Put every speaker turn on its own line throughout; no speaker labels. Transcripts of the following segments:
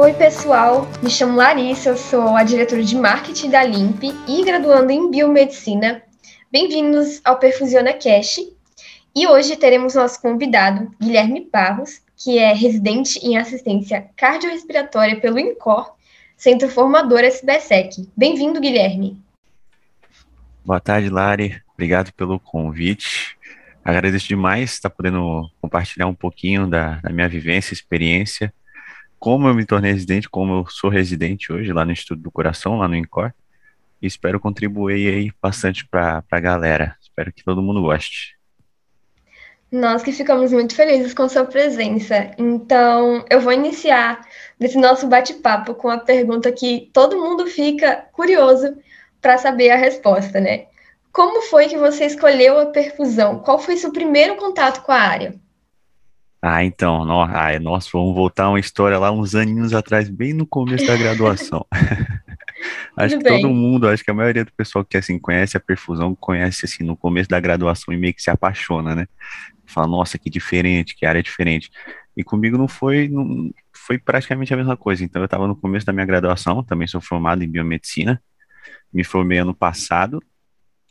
Oi, pessoal. Me chamo Larissa, eu sou a diretora de marketing da Limp e graduando em biomedicina. Bem-vindos ao Perfusiona Cash. E hoje teremos nosso convidado, Guilherme Barros, que é residente em assistência cardiorrespiratória pelo INCOR, Centro Formador SBSEC. Bem-vindo, Guilherme.
Boa tarde, Lari. Obrigado pelo convite. Agradeço demais estar podendo compartilhar um pouquinho da, da minha vivência, experiência, como eu me tornei residente, como eu sou residente hoje lá no Instituto do Coração, lá no INCOR. E espero contribuir aí bastante para a galera. Espero que todo mundo goste.
Nós que ficamos muito felizes com sua presença. Então, eu vou iniciar nesse nosso bate-papo com a pergunta que todo mundo fica curioso para saber a resposta, né? Como foi que você escolheu a perfusão? Qual foi seu primeiro contato com a área?
Ah, então, no, ah, nós vamos voltar uma história lá uns aninhos atrás, bem no começo da graduação. acho Tudo que bem. todo mundo, acho que a maioria do pessoal que assim conhece a perfusão, conhece assim no começo da graduação e meio que se apaixona, né? Fala, nossa, que diferente, que área diferente. E comigo não foi, não, foi praticamente a mesma coisa. Então eu estava no começo da minha graduação, também sou formado em biomedicina, me formei ano passado.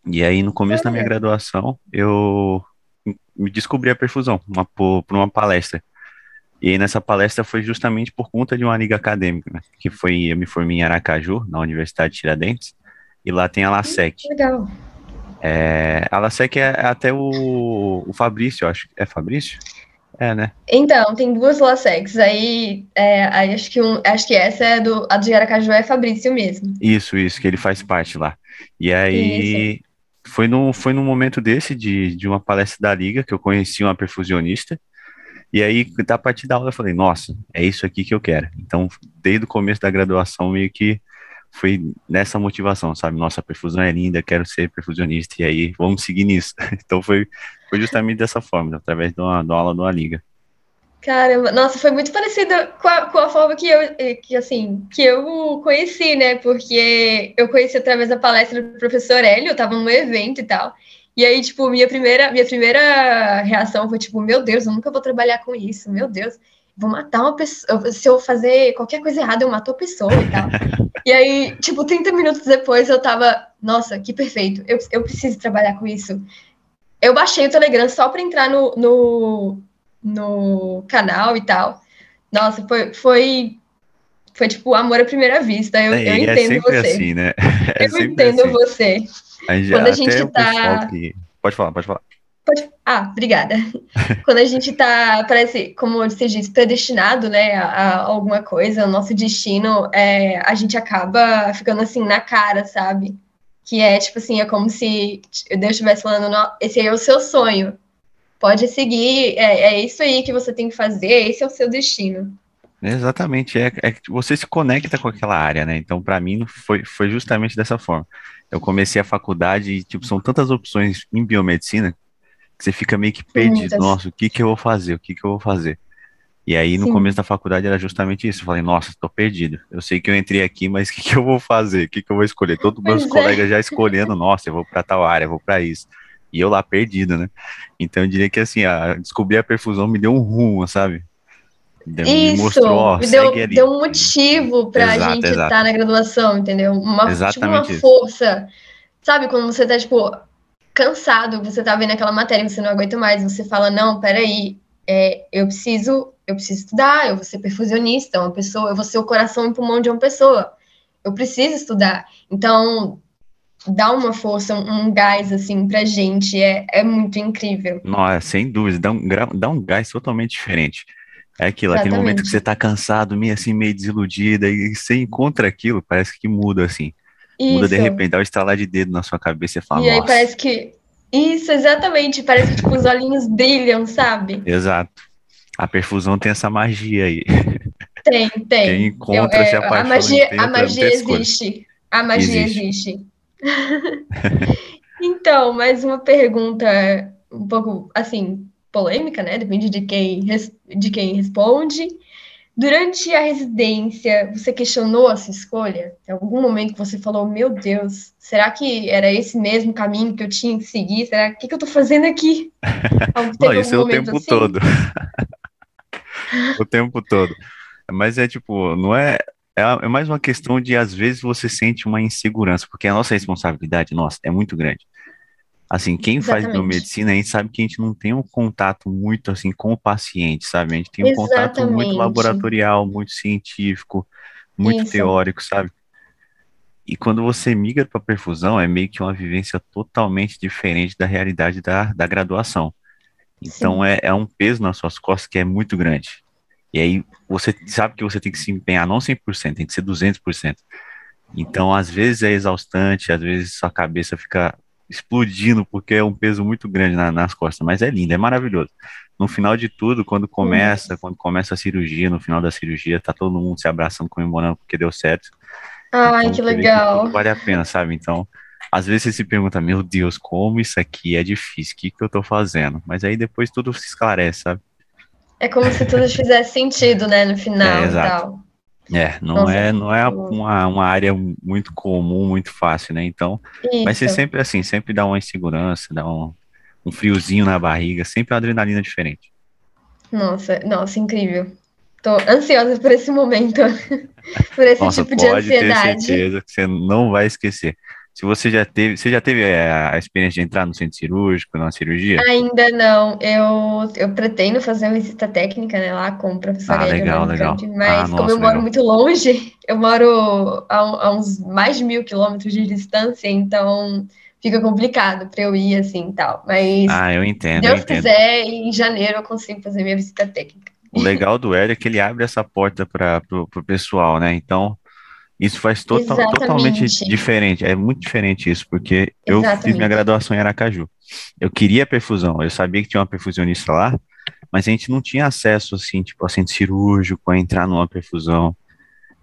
E aí no começo da minha graduação eu descobri a perfusão uma, por, por, uma palestra. E nessa palestra foi justamente por conta de uma liga acadêmica, né, que foi, eu me formei em Aracaju, na Universidade de Tiradentes, e lá tem a LASEC.
Legal.
É, a LASEC é até o, o Fabrício, acho. É Fabrício? É, né?
Então, tem duas LASECs, aí, é, aí acho, que um, acho que essa é do, a de Aracaju é Fabrício mesmo.
Isso, isso, que ele faz parte lá. E aí, isso foi num, foi num momento desse, de, de uma palestra da Liga, que eu conheci uma perfusionista, e aí, da partir da aula, eu falei, nossa, é isso aqui que eu quero. Então, desde o começo da graduação, meio que foi nessa motivação, sabe? Nossa, a perfusão é linda, quero ser perfusionista, e aí, vamos seguir nisso. Então, foi, foi justamente dessa forma, através de uma, de uma aula de uma liga.
Caramba, nossa, foi muito parecida com a, com a forma que eu, que, assim, que eu conheci, né? Porque eu conheci através da palestra do professor Hélio, eu tava num evento e tal. E aí, tipo, minha primeira, minha primeira reação foi tipo, meu Deus, eu nunca vou trabalhar com isso, meu Deus, vou matar uma pessoa. Se eu fazer qualquer coisa errada, eu mato a pessoa e tal. e aí, tipo, 30 minutos depois eu tava, nossa, que perfeito, eu, eu preciso trabalhar com isso. Eu baixei o Telegram só para entrar no, no, no canal e tal. Nossa, foi, foi, foi tipo amor à primeira vista. Eu, é, eu é entendo é você.
Assim, né?
É eu entendo assim. você.
A Quando a gente tá. Que... Pode falar, pode falar.
Pode... Ah, obrigada. Quando a gente tá, parece, como você disse, predestinado, né, a, a alguma coisa, o nosso destino, é, a gente acaba ficando assim na cara, sabe? Que é tipo assim, é como se Deus estivesse falando, esse aí é o seu sonho pode seguir, é, é isso aí que você tem que fazer, esse é o seu destino.
Exatamente, é, é que você se conecta com aquela área, né? Então, para mim, foi, foi justamente dessa forma. Eu comecei a faculdade e, tipo, são tantas opções em biomedicina que você fica meio que perdido. Nossa, o que que eu vou fazer? O que que eu vou fazer? E aí, no Sim. começo da faculdade, era justamente isso. Eu falei, nossa, tô perdido. Eu sei que eu entrei aqui, mas o que que eu vou fazer? O que que eu vou escolher? Todos meus pois é. colegas é. já escolhendo, nossa, eu vou para tal área, eu vou para isso. E eu lá perdido, né? Então eu diria que assim, a, descobrir a perfusão me deu um rumo, sabe?
Me Isso, mostrou, ó, me deu, deu um motivo pra exato, gente estar tá na graduação, entendeu? Uma, tipo uma força. Sabe, quando você tá, tipo, cansado, você tá vendo aquela matéria, você não aguenta mais, você fala, não, peraí, é, eu preciso, eu preciso estudar, eu vou ser perfusionista, uma pessoa, eu vou ser o coração e o pulmão de uma pessoa. Eu preciso estudar. Então, dá uma força, um, gás, assim, pra gente. É, é muito incrível.
Nossa, sem dúvida, dá um, dá um gás totalmente diferente. É aquilo, Exatamente. aquele momento que você tá cansado, meio assim, meio desiludida, e você encontra aquilo, parece que muda, assim. Isso. Muda de repente, dá um estalar de dedo na sua cabeça e fala,
E aí parece que... Isso, exatamente, parece que tipo, os olhinhos brilham, sabe?
Exato. A perfusão tem essa magia aí.
Tem, tem.
Quem encontra, Eu, é, se apaixona.
A magia, a magia existe. A magia existe. existe. então, mais uma pergunta um pouco assim polêmica, né? Depende de quem de quem responde. Durante a residência, você questionou a sua escolha? Em algum momento que você falou, meu Deus, será que era esse mesmo caminho que eu tinha que seguir? Será que, que eu tô fazendo aqui?
Não, isso é o tempo assim? todo. o tempo todo. mas é tipo, não é, é, é mais uma questão de, às vezes, você sente uma insegurança, porque a nossa responsabilidade, nossa, é muito grande. Assim, quem Exatamente. faz biomedicina, a gente sabe que a gente não tem um contato muito, assim, com o paciente, sabe? A gente tem um Exatamente. contato muito laboratorial, muito científico, muito Isso. teórico, sabe? E quando você migra para perfusão, é meio que uma vivência totalmente diferente da realidade da, da graduação. Então é, é, um peso nas suas costas que é muito grande. E aí você sabe que você tem que se empenhar não 100%, tem que ser 200%. Então, às vezes é exaustante, às vezes sua cabeça fica explodindo porque é um peso muito grande na, nas costas, mas é lindo, é maravilhoso. No final de tudo, quando começa, quando começa a cirurgia, no final da cirurgia, tá todo mundo se abraçando, comemorando porque deu certo.
Ai, então, que legal.
Que vale a pena, sabe? Então, às vezes você se pergunta, meu Deus, como isso aqui é difícil, o que, que eu tô fazendo? Mas aí depois tudo se esclarece, sabe?
É como se tudo fizesse sentido, né, no final é, e tal.
É, não Nossa, é, não é uma, uma área muito comum, muito fácil, né? Então, isso. vai ser sempre assim, sempre dá uma insegurança, dá um, um friozinho na barriga, sempre uma adrenalina diferente.
Nossa, nossa, incrível. Tô ansiosa por esse momento, por esse Nossa, tipo de ansiedade.
Pode ter certeza que você não vai esquecer. Se você já teve, você já teve é, a experiência de entrar no centro cirúrgico, numa cirurgia?
Ainda não. Eu, eu pretendo fazer uma visita técnica, né, lá com o professor
ah, legal, legal.
mas ah, como eu moro legal. muito longe, eu moro a, a, uns mais de mil quilômetros de distância, então fica complicado para eu ir assim e tal. Mas
ah, eu entendo.
Se
Deus
quiser, em janeiro eu consigo fazer minha visita técnica.
O legal do Hélio é que ele abre essa porta para o pessoal, né? Então, isso faz total, totalmente diferente. É muito diferente isso, porque Exatamente. eu fiz minha graduação em Aracaju. Eu queria perfusão, eu sabia que tinha uma perfusionista lá, mas a gente não tinha acesso, assim, tipo, a centro cirúrgico, a entrar numa perfusão.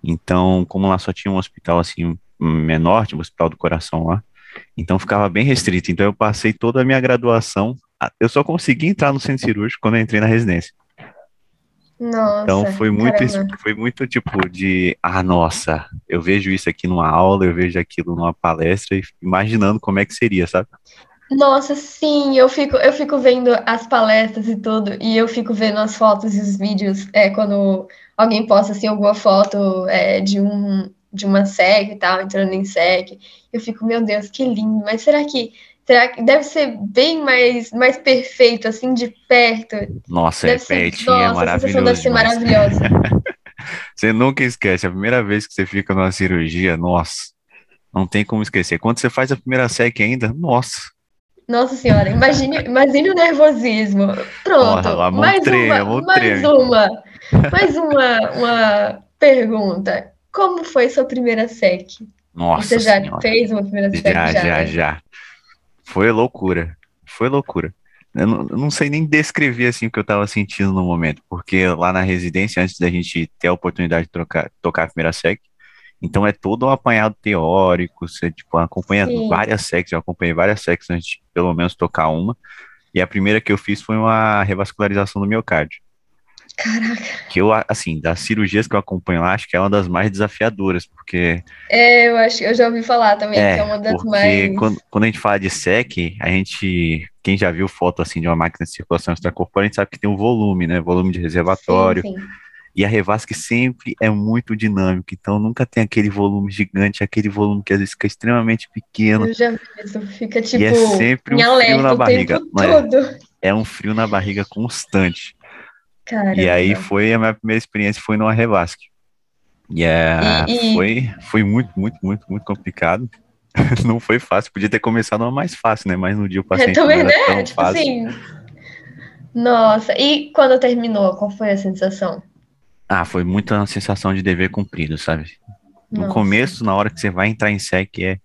Então, como lá só tinha um hospital, assim, menor, tinha um hospital do coração lá, então ficava bem restrito. Então, eu passei toda a minha graduação, eu só consegui entrar no centro cirúrgico quando eu entrei na residência.
Nossa,
então foi muito, foi muito tipo de, ah, nossa, eu vejo isso aqui numa aula, eu vejo aquilo numa palestra, imaginando como é que seria, sabe?
Nossa, sim, eu fico, eu fico vendo as palestras e tudo, e eu fico vendo as fotos e os vídeos, é, quando alguém posta assim alguma foto é, de um de uma SEC e tal, entrando em SEC, eu fico, meu Deus, que lindo, mas será que Será que deve ser bem mais, mais perfeito, assim, de perto?
Nossa, deve é ser, pertinho, é nossa, é maravilhoso. Deve ser maravilhosa. você nunca esquece, a primeira vez que você fica numa cirurgia, nossa, não tem como esquecer. Quando você faz a primeira sec ainda, nossa.
Nossa senhora, imagine, imagine o nervosismo. Pronto, Nossa, mais, treme, uma, mais uma, mais uma, uma pergunta. Como foi sua primeira sec?
Nossa
Você já senhora. fez uma primeira sec?
Já, já, já. já. Foi loucura. Foi loucura. Eu não, eu não, sei nem descrever assim o que eu estava sentindo no momento, porque lá na residência, antes da gente ter a oportunidade de trocar, tocar a primeira SEC, então é todo um apanhado teórico, você tipo, acompanha Sim. várias SECs, eu acompanhei várias SECs antes de pelo menos tocar uma, e a primeira que eu fiz foi uma revascularização do miocárdio.
Caraca.
Que eu, assim, das cirurgias que eu acompanho lá, acho que é uma das mais desafiadoras, porque.
É, eu acho eu já ouvi falar também, é, que é uma das
porque
mais.
Quando, quando a gente fala de SEC, a gente. Quem já viu foto assim de uma máquina de circulação extracorpórea, a gente sabe que tem um volume, né? Volume de reservatório. Sim, sim. E a Revasc sempre é muito dinâmico, então nunca tem aquele volume gigante, aquele volume que às vezes fica extremamente pequeno.
Eu já vi isso, fica tipo.
E é tipo, sempre um frio na barriga. É, é um frio na barriga constante.
Caramba.
E aí foi a minha primeira experiência, foi no Revasc. E, é, e, e... Foi, foi muito, muito, muito, muito complicado. não foi fácil, podia ter começado uma mais fácil, né? Mas no dia o paciente.
Também, né? Tipo fácil. assim. Nossa, e quando terminou, qual foi a sensação?
Ah, foi muita sensação de dever cumprido, sabe? No Nossa. começo, na hora que você vai entrar em SEC, é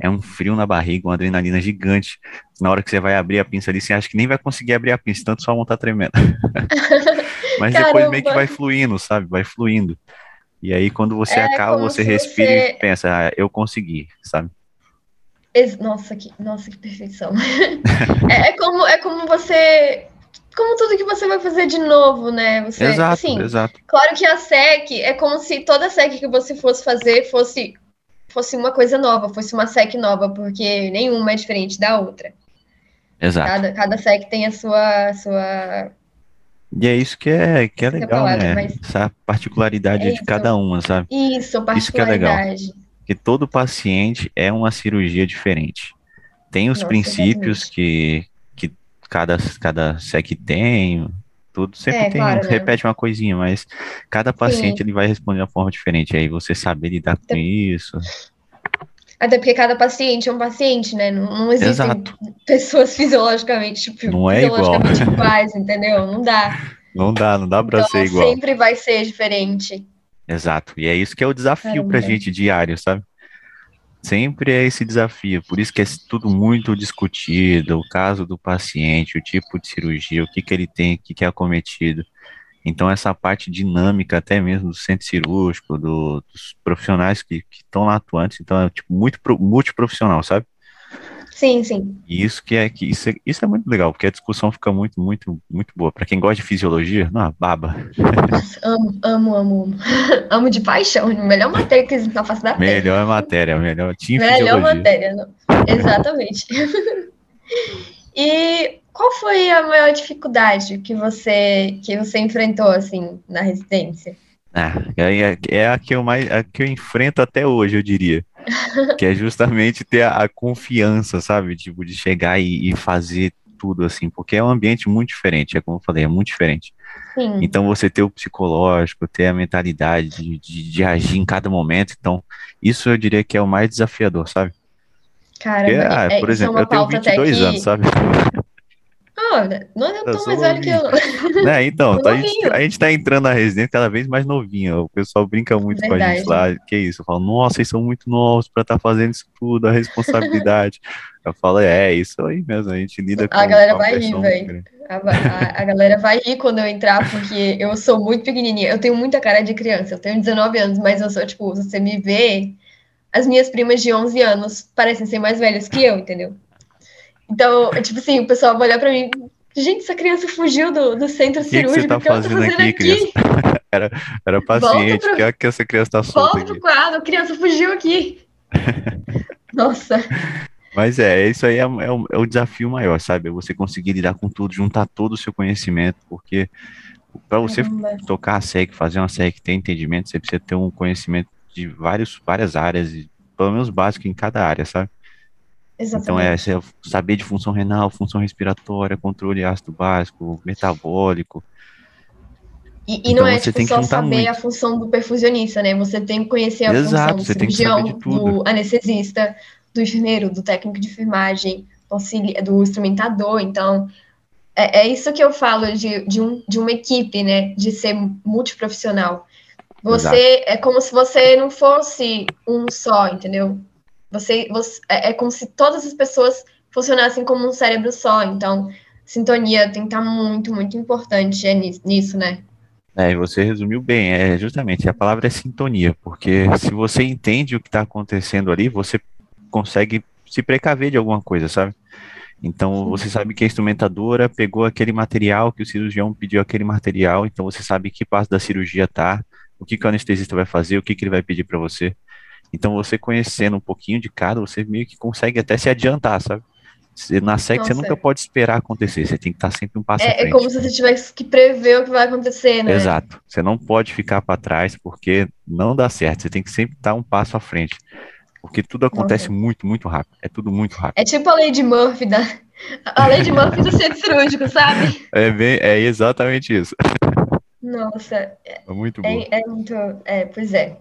é um frio na barriga, uma adrenalina gigante. Na hora que você vai abrir a pinça ali, você acha que nem vai conseguir abrir a pinça, tanto sua mão tá tremendo. Mas Caramba. depois meio que vai fluindo, sabe? Vai fluindo. E aí, quando você é acaba, você respira você... e pensa, ah, eu consegui, sabe?
Nossa, que, nossa, que perfeição. é, é, como, é como você. Como tudo que você vai fazer de novo, né? Você,
exato, assim, exato.
Claro que a SEC é como se toda SEC que você fosse fazer fosse fosse uma coisa nova, fosse uma SEC nova, porque nenhuma é diferente da outra.
Exato.
Cada, cada SEC tem a sua, sua
E é isso que é, que é legal, palavra, né? Mas... Essa particularidade é de cada uma, sabe?
Isso, particularidade. Isso que é legal.
Que todo paciente é uma cirurgia diferente. Tem os Nossa, princípios que, que cada, cada SEC tem, tudo sempre é, tem, claro, né? repete uma coisinha, mas cada paciente Sim. ele vai responder de uma forma diferente. Aí você saber lidar com isso.
Até porque cada paciente é um paciente, né? Não, não existem Exato. pessoas fisiologicamente, tipo,
não é fisiologicamente
igual. iguais, entendeu? Não dá.
Não dá, não dá pra então, ser igual.
Sempre vai ser diferente.
Exato. E é isso que é o desafio Caramba. pra gente diário, sabe? Sempre é esse desafio, por isso que é tudo muito discutido, o caso do paciente, o tipo de cirurgia, o que, que ele tem, o que, que é acometido. Então, essa parte dinâmica, até mesmo do centro cirúrgico, do, dos profissionais que estão lá atuantes, então é tipo muito multiprofissional, sabe?
Sim, sim.
E isso que é que isso é, isso é muito legal, porque a discussão fica muito, muito, muito boa. Para quem gosta de fisiologia, não, baba.
amo, amo, amo. amo de paixão. Melhor matéria que existe na face da
Terra. Melhor matéria, melhor.
Melhor matéria, não. exatamente. e qual foi a maior dificuldade que você que você enfrentou assim na residência?
Ah, é, é a que eu mais a que eu enfrento até hoje, eu diria. Que é justamente ter a, a, confiança, sabe? Tipo, de chegar e, e, fazer tudo assim, porque é um ambiente muito diferente, é como eu falei, é muito diferente. Sim. Então você ter o psicológico, ter a mentalidade de, de, de, agir em cada momento, então isso eu diria que é o mais desafiador, sabe?
Cara, ah,
é, por é exemplo, é eu tenho 22 que... anos, sabe?
Não é tão mais velho que eu.
Né, então, tá, a, gente, a gente tá entrando na residência cada vez mais novinho. O pessoal brinca muito Verdade. com a gente lá. Que isso? Eu falo, nossa, vocês são muito novos para estar tá fazendo isso tudo, a responsabilidade. eu falo, é, isso aí mesmo, a gente lida com
A galera vai rir, velho. A, a, a, galera vai rir quando eu entrar, porque eu sou muito pequenininha. Eu tenho muita cara de criança. Eu tenho 19 anos, mas eu sou, tipo, você me vê, as minhas primas de 11 anos parecem ser mais velhas que eu, entendeu? Então, tipo assim, o pessoal vai olhar pra mim. Gente, essa criança fugiu do, do centro que cirúrgico.
Que você tá fazendo, tá fazendo, aqui, aqui? era, era paciente. Pro... Que, é que essa criança tá solta
Volta pro quadro, a criança fugiu aqui. Nossa.
Mas é, isso aí é, é, o, é, o, desafio maior, sabe? É você conseguir lidar com tudo, juntar todo o seu conhecimento, porque para você Caramba. tocar a SEC, fazer uma SEC, ter entendimento, você precisa ter um conhecimento de vários, várias áreas, pelo menos básico em cada área, sabe? Então é, é saber de função renal, função respiratória, controle ácido básico, metabólico.
E, e então, não é tipo, só saber muito. a função do perfusionista, né? Você tem que conhecer a Exato, função do cirurgião, do anestesista, do enfermeiro, do técnico de enfermagem, do instrumentador. Então, é, é isso que eu falo de, de, um, de uma equipe, né? De ser multiprofissional. Você Exato. é como se você não fosse um só, entendeu? Você, você é, é, como se todas as pessoas funcionassem como um cérebro só. Então, sintonia tem que estar muito, muito importante é nisso, né?
É, você resumiu bem, é justamente a palavra é sintonia, porque se você entende o que está acontecendo ali, você consegue se precaver de alguma coisa, sabe? Então você sabe que a instrumentadora pegou aquele material que o cirurgião pediu aquele material, então você sabe que parte da cirurgia tá, o que, que o anestesista vai fazer, o que, que ele vai pedir para você. Então, você conhecendo um pouquinho de cada, você meio que consegue até se adiantar, sabe? Na SEC você nunca pode esperar acontecer, você tem que estar sempre um passo
é,
à frente.
É como se você tivesse que prever o que vai acontecer, né?
Exato. Você não pode ficar para trás porque não dá certo. Você tem que sempre estar um passo à frente. Porque tudo acontece Nossa. muito, muito rápido. É tudo muito rápido.
É tipo a lei de Murphy da. A lei de Murphy do centro cirúrgico, sabe?
É, bem, é exatamente isso.
Nossa.
É muito bom.
É, é muito. É, pois é.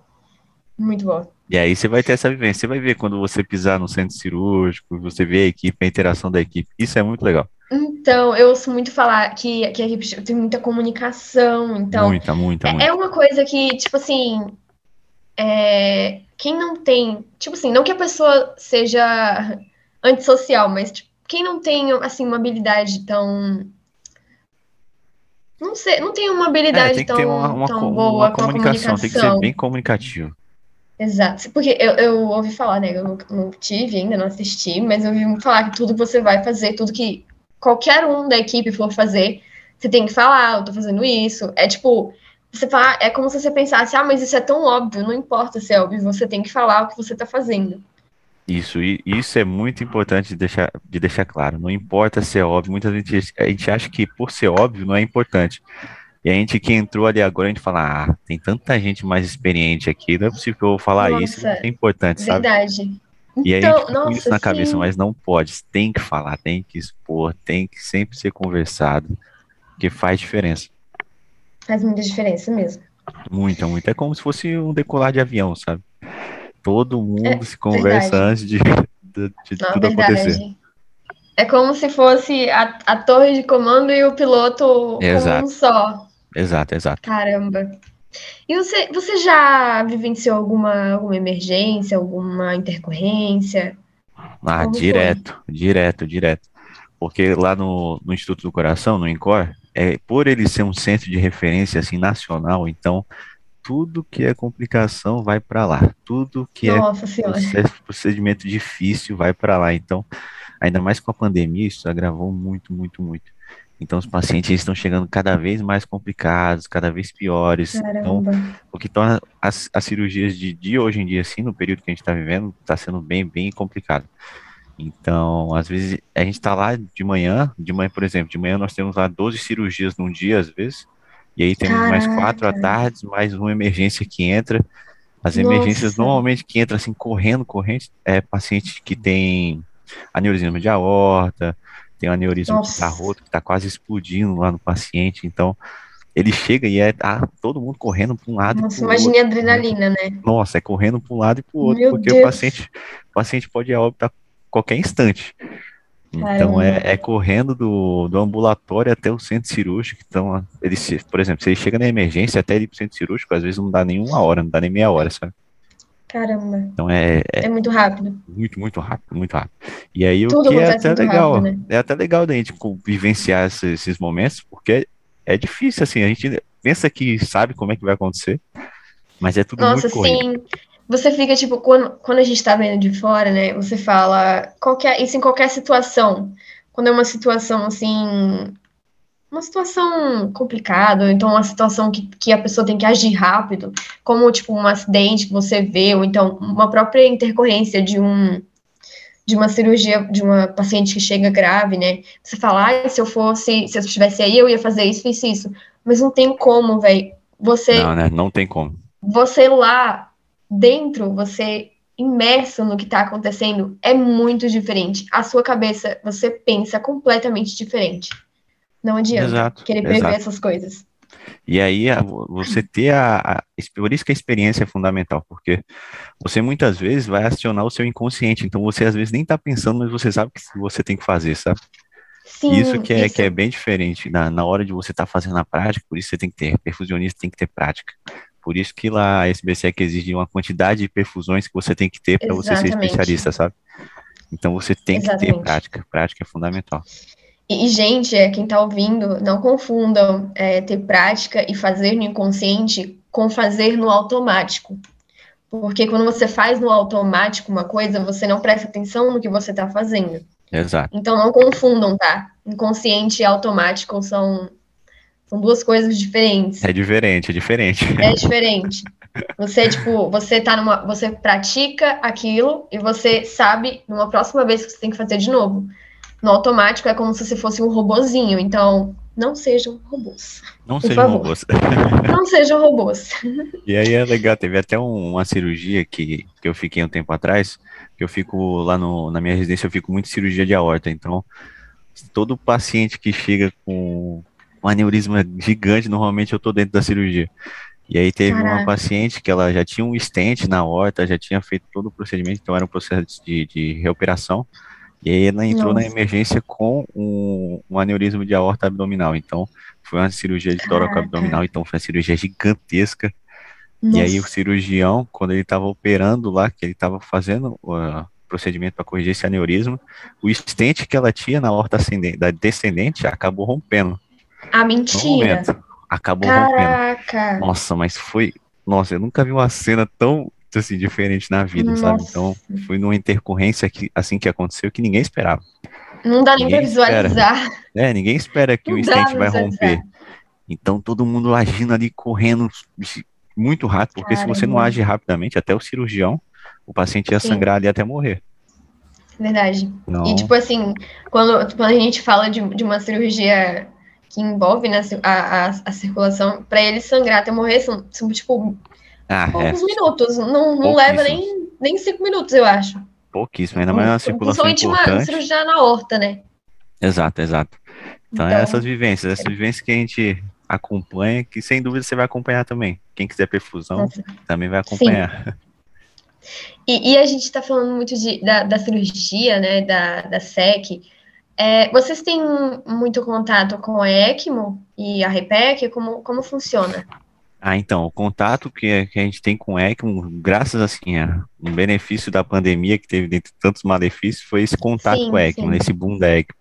Muito bom.
E aí você vai ter essa vivência. Você vai ver quando você pisar no centro cirúrgico, você vê a equipe, a interação da equipe. Isso é muito legal.
Então, eu ouço muito falar que, que a equipe tem muita comunicação. Então,
muita, muita,
é,
muita.
é uma coisa que, tipo assim, é, quem não tem, tipo assim, não que a pessoa seja antissocial, mas tipo, quem não tem, assim, uma habilidade tão não sei, não tem uma habilidade é, tem tão, uma, uma, tão boa uma comunicação, comunicação,
tem que ser bem comunicativo.
Exato, porque eu, eu ouvi falar, né? Eu não, não, tive ainda, não assisti, mas eu ouvi falar que tudo que você vai fazer, tudo que qualquer um da equipe for fazer, você tem que falar, eu tô fazendo isso. É tipo, você fala, é como se você pensasse, ah, mas isso é tão óbvio, não importa se é óbvio, você tem que falar o que você tá fazendo.
Isso, e isso é muito importante de deixar, de deixar claro. Não importa se é óbvio, muitas vezes a gente acha que por ser óbvio não é importante. E a gente que entrou ali agora, a gente fala, ah, tem tanta gente mais experiente aqui, não é possível falar nossa, isso, é importante, sabe?
Verdade.
E aí então, a gente fica com isso na cabeça, sim. mas não pode, tem que falar, tem que expor, tem que sempre ser conversado, que faz diferença.
Faz muita diferença mesmo.
Muita, muito. É como se fosse um decolar de avião, sabe? Todo mundo é, se conversa verdade. antes de, de, de Não, tudo verdade. acontecer.
É como se fosse a, a torre de comando e o piloto
exato.
um só.
Exato, exato.
Caramba. E você, você já vivenciou alguma, alguma emergência, alguma intercorrência?
Ah, Como direto, foi? direto, direto. Porque lá no, no Instituto do Coração, no INCOR, é, por ele ser um centro de referência assim nacional, então tudo que é complicação vai para lá, tudo que é
Nossa é
procedimento difícil vai para lá. Então, ainda mais com a pandemia, isso agravou muito, muito, muito. Então, os pacientes estão chegando cada vez mais complicados, cada vez piores. Então, o que torna as, as cirurgias de, de hoje em dia, assim, no período que a gente está vivendo, está sendo bem, bem complicado. Então, às vezes, a gente está lá de manhã, de manhã, por exemplo, de manhã nós temos lá 12 cirurgias num dia, às vezes, e aí temos Caraca. mais quatro à tarde, mais uma emergência que entra. As Nossa. emergências normalmente que entra assim, correndo, corrente, é paciente que tem aneurisma de aorta, tem um aneurisma Nossa. que tá roto, que tá quase explodindo lá no paciente, então ele chega e é tá todo mundo correndo para um lado.
Nossa, imagine a adrenalina, né?
Nossa, é correndo para um lado e para o outro, Meu porque Deus. o paciente, o paciente pode ir a óbito a qualquer instante. Então é, é, correndo do, do ambulatório até o centro cirúrgico. Então, ele, por exemplo, se ele chega na emergência até ir para o centro cirúrgico, às vezes não dá nem uma hora, não dá nem meia hora, sabe?
Caramba.
Então é,
é, é, muito rápido.
Muito, muito rápido, muito rápido. E aí Tudo o que é até legal, rápido, né? é até legal da gente vivenciar esses, esses, momentos, porque é difícil, assim, a gente pensa que sabe como é que vai acontecer, mas é tudo
Nossa,
muito corrido.
sim. Você fica, tipo, quando, quando a gente tá vendo de fora, né, você fala, qualquer, isso em qualquer situação, quando é uma situação, assim, uma situação complicada, ou então uma situação que, que a pessoa tem que agir rápido, como tipo um acidente que você vê, ou então uma própria intercorrência de um de uma cirurgia de uma paciente que chega grave, né? Você fala, ah, se eu fosse, se eu estivesse aí, eu ia fazer isso, fiz isso. Mas não tem como, velho. Você
Não, né? Não tem como.
Você lá dentro, você imerso no que está acontecendo, é muito diferente. A sua cabeça, você pensa completamente diferente. Não adianta exato, querer prever exato. essas coisas.
E aí, você ter a, a, Por isso que a experiência é fundamental, porque você muitas vezes vai acionar o seu inconsciente, então você às vezes nem está pensando, mas você sabe que você tem que fazer, sabe? Sim, isso que é, isso. que é bem diferente na, na hora de você estar tá fazendo a prática, por isso você tem que ter, perfusionista tem que ter prática. Por isso que lá a SBC é que exige uma quantidade de perfusões que você tem que ter para você ser especialista, sabe? Então você tem Exatamente. que ter prática, prática é fundamental.
E, gente, é, quem está ouvindo, não confundam é, ter prática e fazer no inconsciente com fazer no automático. Porque quando você faz no automático uma coisa, você não presta atenção no que você está fazendo.
Exato.
Então não confundam, tá? Inconsciente e automático são, são duas coisas diferentes.
É diferente, é diferente.
É diferente. Você, tipo, você tá numa. Você pratica aquilo e você sabe numa próxima vez que você tem que fazer de novo no automático é como se você fosse um robozinho. Então, não sejam robôs.
Não sejam favor. robôs.
não sejam robôs.
E aí é legal, teve até um, uma cirurgia que, que eu fiquei um tempo atrás, que eu fico lá no, na minha residência, eu fico muito cirurgia de aorta. Então, todo paciente que chega com um aneurisma gigante, normalmente eu tô dentro da cirurgia. E aí teve Caraca. uma paciente que ela já tinha um stent na horta, já tinha feito todo o procedimento, então era um processo de, de reoperação. E aí ela entrou Nossa. na emergência com um, um, aneurisma de aorta abdominal. Então, foi uma cirurgia de tórax abdominal, então foi uma cirurgia gigantesca. Nossa. E aí o cirurgião, quando ele estava operando lá, que ele estava fazendo o procedimento para corrigir esse aneurisma, o estente que ela tinha na aorta ascendente, da descendente acabou rompendo.
Ah, mentira!
acabou Caraca. rompendo. Nossa, mas foi... Nossa, eu nunca vi uma cena tão assim, diferente na vida, Nossa. sabe? Então, foi numa intercorrência que, assim que aconteceu que ninguém esperava.
Não dá nem ninguém pra visualizar.
Espera. É, ninguém espera que Não o stent vai romper. Então, todo mundo agindo ali, correndo muito rápido, porque Caramba. se você não age rapidamente, até o cirurgião, o paciente ia Sim. sangrar ali até morrer.
Verdade. Não. E, tipo assim, quando, quando a gente fala de, de uma cirurgia que envolve né, a, a, a circulação, para ele sangrar até morrer, são, são tipo, ah, é. poucos é. minutos. Não, não leva nem, nem cinco minutos, eu acho.
Pouquíssimo, ainda mais uma circulação Principalmente importante. uma
cirurgia na horta, né?
Exato, exato. Então, é então, é essas vivências, essas vivências que a gente acompanha, que sem dúvida você vai acompanhar também. Quem quiser perfusão Nossa. também vai acompanhar.
E, e, a gente está falando muito de, da, da, cirurgia, né, da, da SEC. É, vocês têm muito contato com a ECMO e a REPEC? Como, como funciona?
Ah, então, o contato que, que a gente tem com o ECMO, graças assim, a um benefício da pandemia que teve dentre tantos malefícios, foi esse contato sim, com a ECMO, sim. esse boom da ECMO.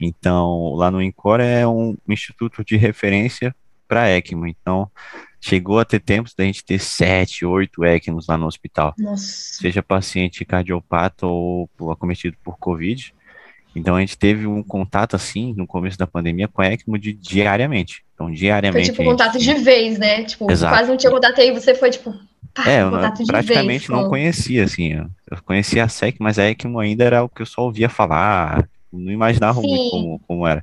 Então, lá no INCOR é um instituto de referência para ECMO. Então, chegou a ter tempos da gente ter sete, oito ECMOs lá no hospital. Nossa. Seja paciente cardiopata ou acometido por Covid. Então, a gente teve um contato, assim, no começo da pandemia com ECMO de, diariamente. Então, diariamente.
Foi tipo contato gente... de vez, né? Tipo, Exato. quase não tinha contato aí, você foi tipo.
Pá, é, eu praticamente vez, não conhecia, assim. Eu conhecia a SEC, mas a ECMO ainda era o que eu só ouvia falar, não imaginava Sim. muito como, como era.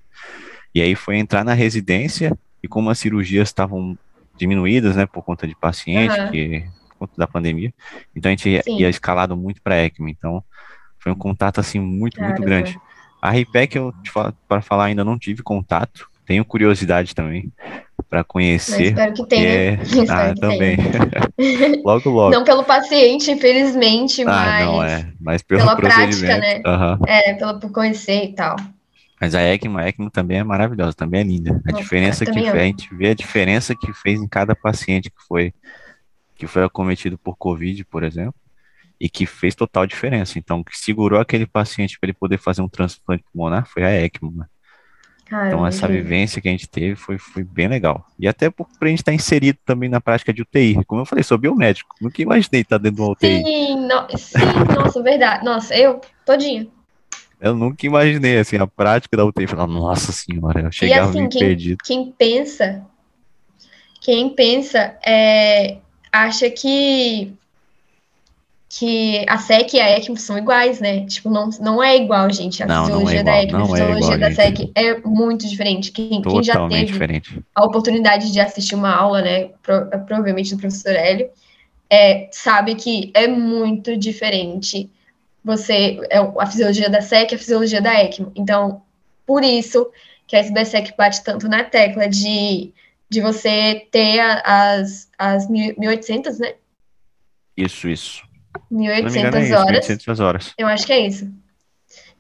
E aí foi entrar na residência, e como as cirurgias estavam diminuídas, né, por conta de paciente, uhum. que, por conta da pandemia, então a gente ia, ia escalado muito para ECMO, então foi um contato, assim, muito, Caramba. muito grande. A RIPEC, eu, para falar, ainda não tive contato, tenho curiosidade também para conhecer. Eu
espero que tenha. É...
Ah, também. logo, logo.
Não pelo paciente, infelizmente, ah, mas. Não, é.
Mas pelo pela prática, né?
Uhum. É, pelo, por conhecer e tal.
Mas a ECMO, a ECMO também é maravilhosa, também é linda. A Nossa, diferença que a gente vê a diferença que fez em cada paciente que foi que foi acometido por Covid, por exemplo, e que fez total diferença. Então, que segurou aquele paciente para ele poder fazer um transplante pulmonar foi a ECMO. Né? então, essa vivência que a gente teve foi, foi bem legal. E até por, a gente estar tá inserido também na prática de UTI. Como eu falei, sou biomédico. Nunca imaginei estar dentro de uma UTI.
Sim, no, sim nossa, verdade. Nossa, eu, todinha.
Eu nunca imaginei, assim, a prática da UTI. Falar, nossa senhora, eu chegava e, assim, meio
quem,
perdido.
Quem pensa, quem pensa, é, acha que que a SEC e a ECMO são iguais, né? Tipo, não, não é igual, gente. A não, fisiologia não é igual, da ECMO, a é fisiologia é igual, da SEC é muito diferente. Quem, quem já teve
diferente.
a oportunidade de assistir uma aula, né? Pro, provavelmente do professor Hélio, é, sabe que é muito diferente você é a fisiologia da SEC e a fisiologia da ECMO. Então, por isso que a SBSEC bate tanto na tecla de, de você ter as, as 1800, né?
Isso, isso.
1.800 é horas. 1.800 horas. Eu acho que é isso.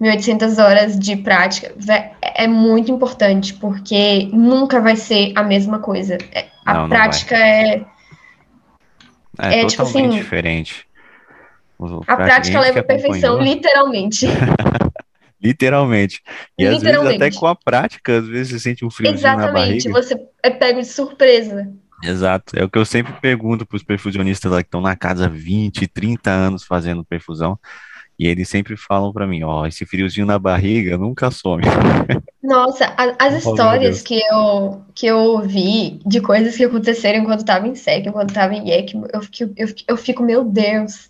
1.800 horas de prática é muito importante, porque nunca vai ser a mesma coisa. É, a não, prática não é.
É, é tipo assim. diferente.
A prática leva à perfeição, literalmente.
literalmente. E literalmente. às vezes até com a prática, às vezes você sente um frio na barriga. Exatamente,
você é pego de surpresa.
Exato. É o que eu sempre pergunto para os perfusionistas lá que estão na casa há 20, 30 anos fazendo perfusão. E eles sempre falam para mim, ó, esse friozinho na barriga nunca some.
Nossa, a, as oh, histórias que eu, que eu ouvi de coisas que aconteceram enquanto estava em SEC, enquanto estava em ECMO, eu fico, eu, eu fico, meu Deus.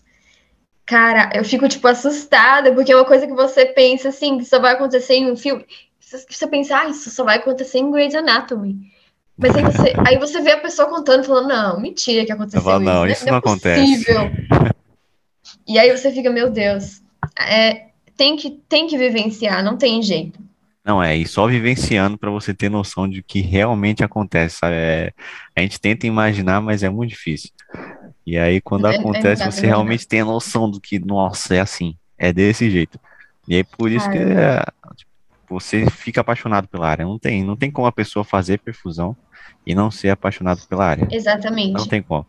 Cara, eu fico, tipo, assustada, porque é uma coisa que você pensa, assim, que só vai acontecer em um filme. Você pensa, ah, isso só vai acontecer em Grey's Anatomy. Mas aí você, aí você vê a pessoa contando, falando, não, mentira que aconteceu falo,
não, isso. Não, não, não é possível. acontece.
E aí você fica, meu Deus, é, tem, que, tem que vivenciar, não tem jeito.
Não, é, e só vivenciando para você ter noção de que realmente acontece, sabe? É, a gente tenta imaginar, mas é muito difícil. E aí, quando é, é acontece, você realmente tem a noção do que, nossa, é assim, é desse jeito. E aí, por isso que é, tipo, você fica apaixonado pela área. Não tem, não tem como a pessoa fazer perfusão e não ser apaixonado pela área.
Exatamente.
Não tem como.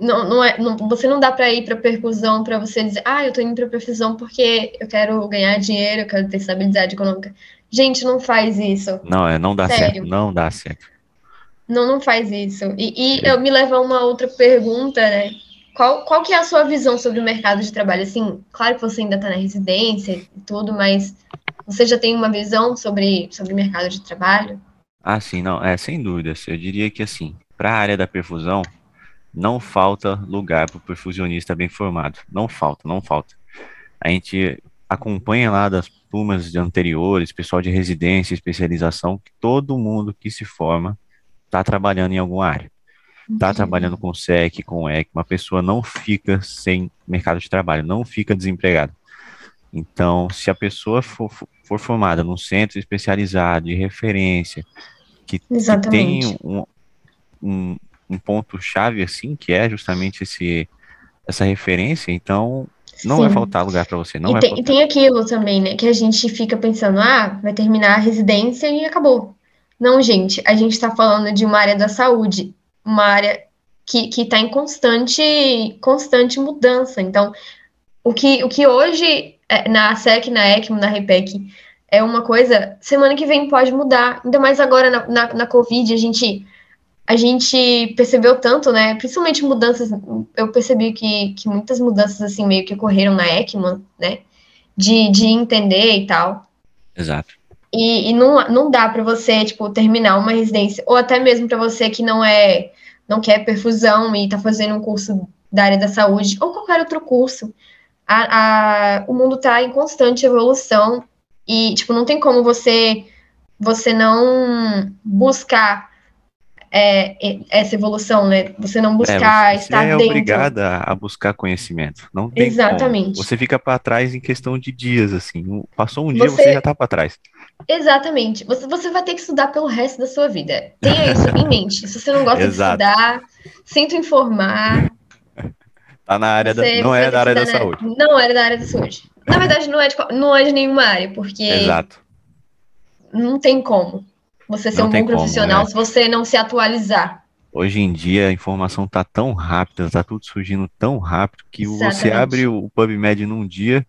Não, não é, não, você não dá para ir para percussão para você dizer, ah, eu tô indo para perfusão porque eu quero ganhar dinheiro, eu quero ter estabilidade econômica. Gente, não faz isso.
Não, é, não dá Sério. certo. Não dá certo.
Não, não faz isso. E, e eu me levo a uma outra pergunta, né? Qual, qual que é a sua visão sobre o mercado de trabalho? Assim, claro que você ainda está na residência e tudo, mas você já tem uma visão sobre, sobre o mercado de trabalho?
Ah, sim, não, é, sem dúvidas. Eu diria que, assim, para a área da perfusão, não falta lugar para o perfusionista bem formado. Não falta, não falta. A gente, acompanha lá das turmas anteriores, pessoal de residência, especialização, que todo mundo que se forma está trabalhando em alguma área. Está trabalhando com SEC, com EC, uma pessoa não fica sem mercado de trabalho, não fica desempregada. Então, se a pessoa for, for formada num centro especializado de referência, que, que tem um, um, um ponto-chave assim, que é justamente esse, essa referência, então não Sim. vai faltar lugar para você. Não
e, tem, e tem aquilo também, né? Que a gente fica pensando, ah, vai terminar a residência e acabou. Não, gente, a gente está falando de uma área da saúde, uma área que está em constante, constante mudança. Então, o que, o que hoje na SEC, na ECMO, na REPEC é uma coisa, semana que vem pode mudar. Ainda mais agora na, na, na Covid, a gente a gente percebeu tanto, né? Principalmente mudanças, eu percebi que, que muitas mudanças assim meio que ocorreram na ECMA, né? De, de entender e tal.
Exato.
E, e não, não dá para você, tipo, terminar uma residência, ou até mesmo para você que não é, não quer perfusão e tá fazendo um curso da área da saúde, ou qualquer outro curso. A, a, o mundo tá em constante evolução e, tipo, não tem como você, você não buscar é, essa evolução, né? Você não buscar
é,
você estar
é
dentro.
obrigada a buscar conhecimento. Não tem
Exatamente.
Como. Você fica para trás em questão de dias, assim. Passou um dia, você, você já está para trás.
Exatamente. Você, você vai ter que estudar pelo resto da sua vida. Tenha isso em mente. Se você não gosta de estudar, sinto informar.
Tá na área da, não é da área da saúde.
Não é da área da saúde. Na verdade, não é de, não é de nenhuma área, porque
Exato.
não tem como você ser não um bom profissional como, né? se você não se atualizar.
Hoje em dia a informação está tão rápida, está tudo surgindo tão rápido que Exatamente. você abre o PubMed num dia,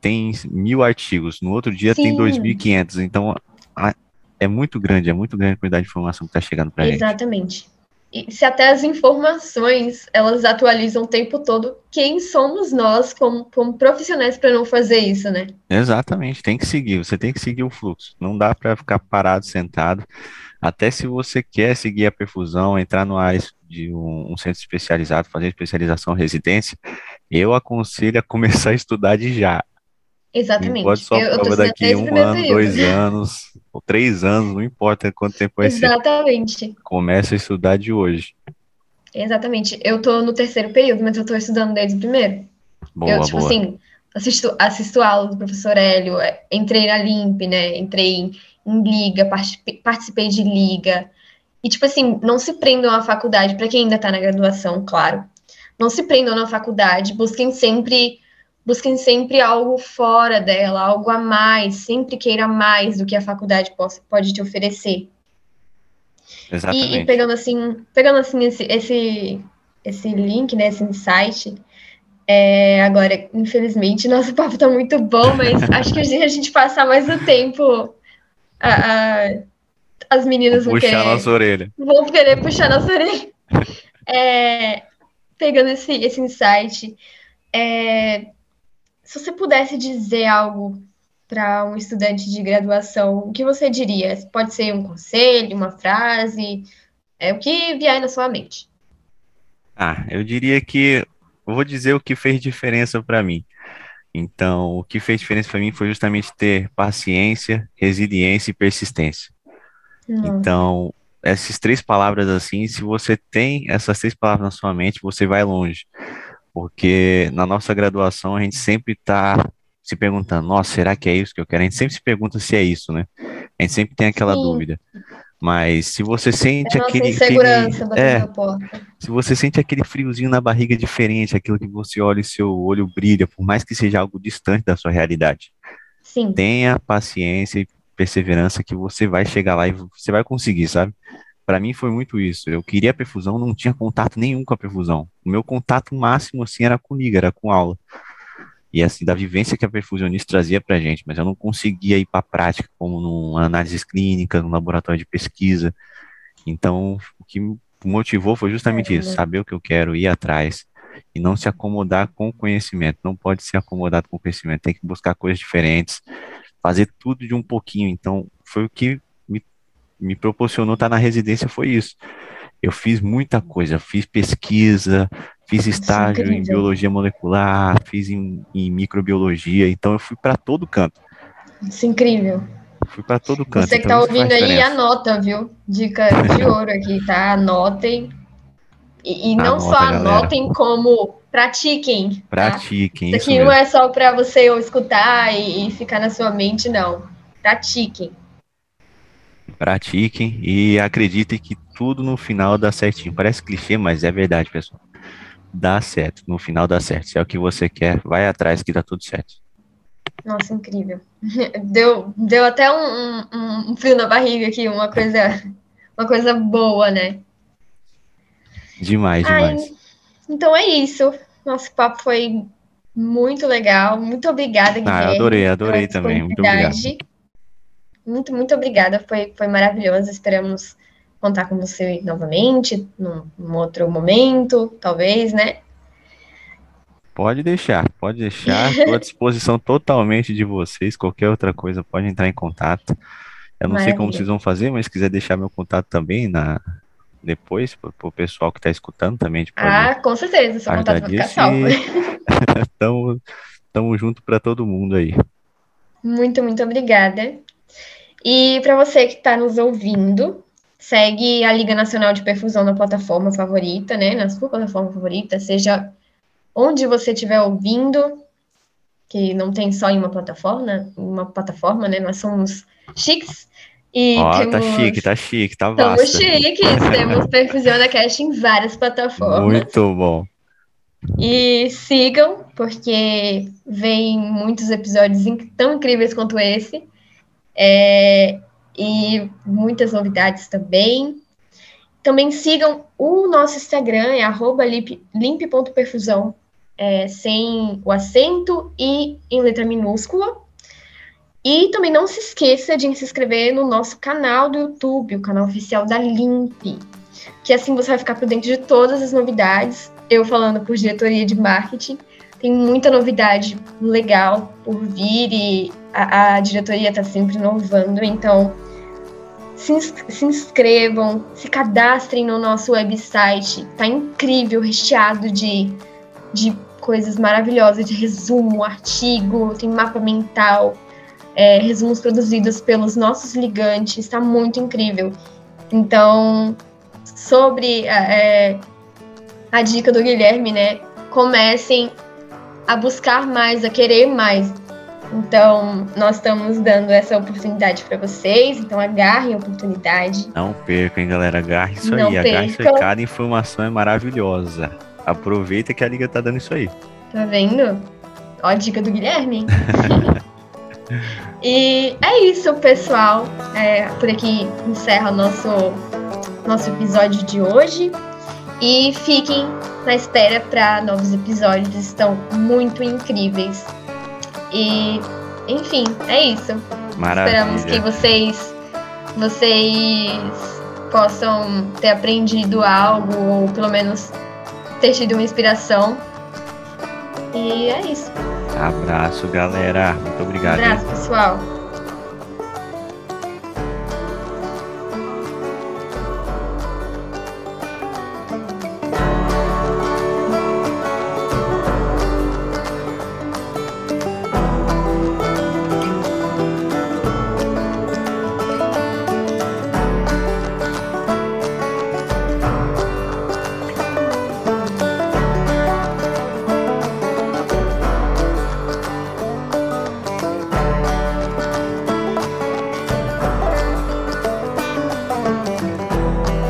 tem mil artigos, no outro dia Sim. tem 2.500. Então a, é muito grande, é muito grande a quantidade de informação que está chegando para gente.
Exatamente se até as informações elas atualizam o tempo todo, quem somos nós como, como profissionais para não fazer isso, né?
Exatamente, tem que seguir, você tem que seguir o fluxo, não dá para ficar parado, sentado, até se você quer seguir a perfusão, entrar no área de um, um centro especializado, fazer especialização residência, eu aconselho a começar a estudar de já,
Exatamente.
pode só eu, prova daqui um ano, período. dois anos, ou três anos, não importa quanto tempo vai
Exatamente. ser.
Exatamente. Começa a estudar de hoje.
Exatamente. Eu tô no terceiro período, mas eu tô estudando desde o primeiro. Boa, eu, tipo boa. assim, assisto, assisto aula do professor Hélio, é, entrei na LIMP, né? Entrei em, em liga, participei de liga. E, tipo assim, não se prendam à faculdade, para quem ainda tá na graduação, claro. Não se prendam na faculdade, busquem sempre busquem sempre algo fora dela, algo a mais, sempre queira mais do que a faculdade possa, pode te oferecer.
Exatamente.
E, e pegando assim, pegando assim esse, esse, esse link, né, esse insight, é, agora, infelizmente, nosso papo tá muito bom, mas acho que a gente passar mais o tempo, a, a, as meninas
vão puxar querer, nossa orelha.
Vão querer puxar nossa orelha. É, pegando esse, esse insight, é, se você pudesse dizer algo para um estudante de graduação, o que você diria? Pode ser um conselho, uma frase, é o que vier na sua mente.
Ah, eu diria que eu vou dizer o que fez diferença para mim. Então, o que fez diferença para mim foi justamente ter paciência, resiliência e persistência. Então, essas três palavras assim, se você tem essas três palavras na sua mente, você vai longe porque na nossa graduação a gente sempre está se perguntando, nossa, será que é isso que eu quero? A gente sempre se pergunta se é isso, né? A gente sempre tem aquela Sim. dúvida. Mas se você sente aquele, aquele é, se você sente aquele friozinho na barriga diferente, aquilo que você olha e seu olho brilha, por mais que seja algo distante da sua realidade,
Sim.
tenha paciência e perseverança que você vai chegar lá e você vai conseguir, sabe? Para mim foi muito isso. Eu queria a perfusão, não tinha contato nenhum com a perfusão. O meu contato máximo assim era com liga, era com aula. E assim, da vivência que a perfusionista trazia pra gente, mas eu não conseguia ir para a prática, como numa análise clínica, no laboratório de pesquisa. Então, o que me motivou foi justamente é, isso, saber o que eu quero, ir atrás e não se acomodar com o conhecimento. Não pode ser acomodado com o conhecimento, tem que buscar coisas diferentes, fazer tudo de um pouquinho. Então, foi o que me proporcionou estar na residência foi isso. Eu fiz muita coisa, fiz pesquisa, Fiz estágio em biologia molecular, fiz em, em microbiologia, então eu fui para todo canto.
Isso é incrível.
Fui para todo canto.
Você que então tá ouvindo aí, anota, viu? Dica de ouro aqui, tá? Anotem. E, e não Anota, só anotem, galera. como pratiquem. Tá?
Pratiquem.
Isso aqui não é só para você escutar e, e ficar na sua mente, não. Pratiquem.
Pratiquem e acreditem que tudo no final dá certinho. Parece clichê, mas é verdade, pessoal dá certo. No final dá certo. Se é o que você quer, vai atrás que dá tudo certo.
Nossa, incrível. Deu, deu até um, um, um frio na barriga aqui, uma coisa, uma coisa boa, né?
Demais, demais. Ai,
então é isso. Nosso papo foi muito legal. Muito obrigada,
Guilherme. Ah, adorei, adorei também. Muito obrigado.
Muito, muito obrigada. Foi, foi maravilhoso. Esperamos contar com você novamente, num, num outro momento, talvez, né?
Pode deixar, pode deixar. Estou à disposição totalmente de vocês. Qualquer outra coisa, pode entrar em contato. Eu não Maravilha. sei como vocês vão fazer, mas se quiser deixar meu contato também na depois para o pessoal que está escutando também.
ah, com certeza, seu contato vai ficar salvo.
tamo, tamo junto para todo mundo aí.
Muito, muito obrigada. E para você que está nos ouvindo, Segue a Liga Nacional de Perfusão na plataforma favorita, né? Na sua plataforma favorita, seja onde você estiver ouvindo, que não tem só em uma plataforma, uma plataforma, né? Nós somos chiques.
E oh, temos... tá chique, tá chique, tá vasto.
Somos chiques, temos Perfusão da Cash em várias plataformas.
Muito bom.
E sigam, porque vem muitos episódios tão incríveis quanto esse. É, e muitas novidades também. Também sigam o nosso Instagram, é arroba limp.perfusão, é, sem o acento e em letra minúscula. E também não se esqueça de se inscrever no nosso canal do YouTube, o canal oficial da Limp, que assim você vai ficar por dentro de todas as novidades. Eu falando por diretoria de marketing, tem muita novidade legal por vir e a, a diretoria está sempre inovando, então se, se inscrevam, se cadastrem no nosso website. Tá incrível, recheado de, de coisas maravilhosas, de resumo, artigo, tem mapa mental, é, resumos produzidos pelos nossos ligantes, tá muito incrível. Então, sobre é, a dica do Guilherme, né? Comecem a buscar mais, a querer mais. Então, nós estamos dando essa oportunidade para vocês, então agarrem a oportunidade.
Não percam, hein, galera, agarrem isso Não aí, agarrem isso aí, cada informação é maravilhosa. Aproveita que a liga tá dando isso aí.
Tá vendo? Ó a dica do Guilherme. e é isso, pessoal. É, por aqui encerra nosso nosso episódio de hoje. E fiquem na espera para novos episódios, estão muito incríveis. E, enfim, é isso.
Maravilha.
Esperamos que vocês, vocês possam ter aprendido algo, ou pelo menos ter tido uma inspiração. E é isso.
Abraço, galera. Muito obrigado.
Abraço, pessoal.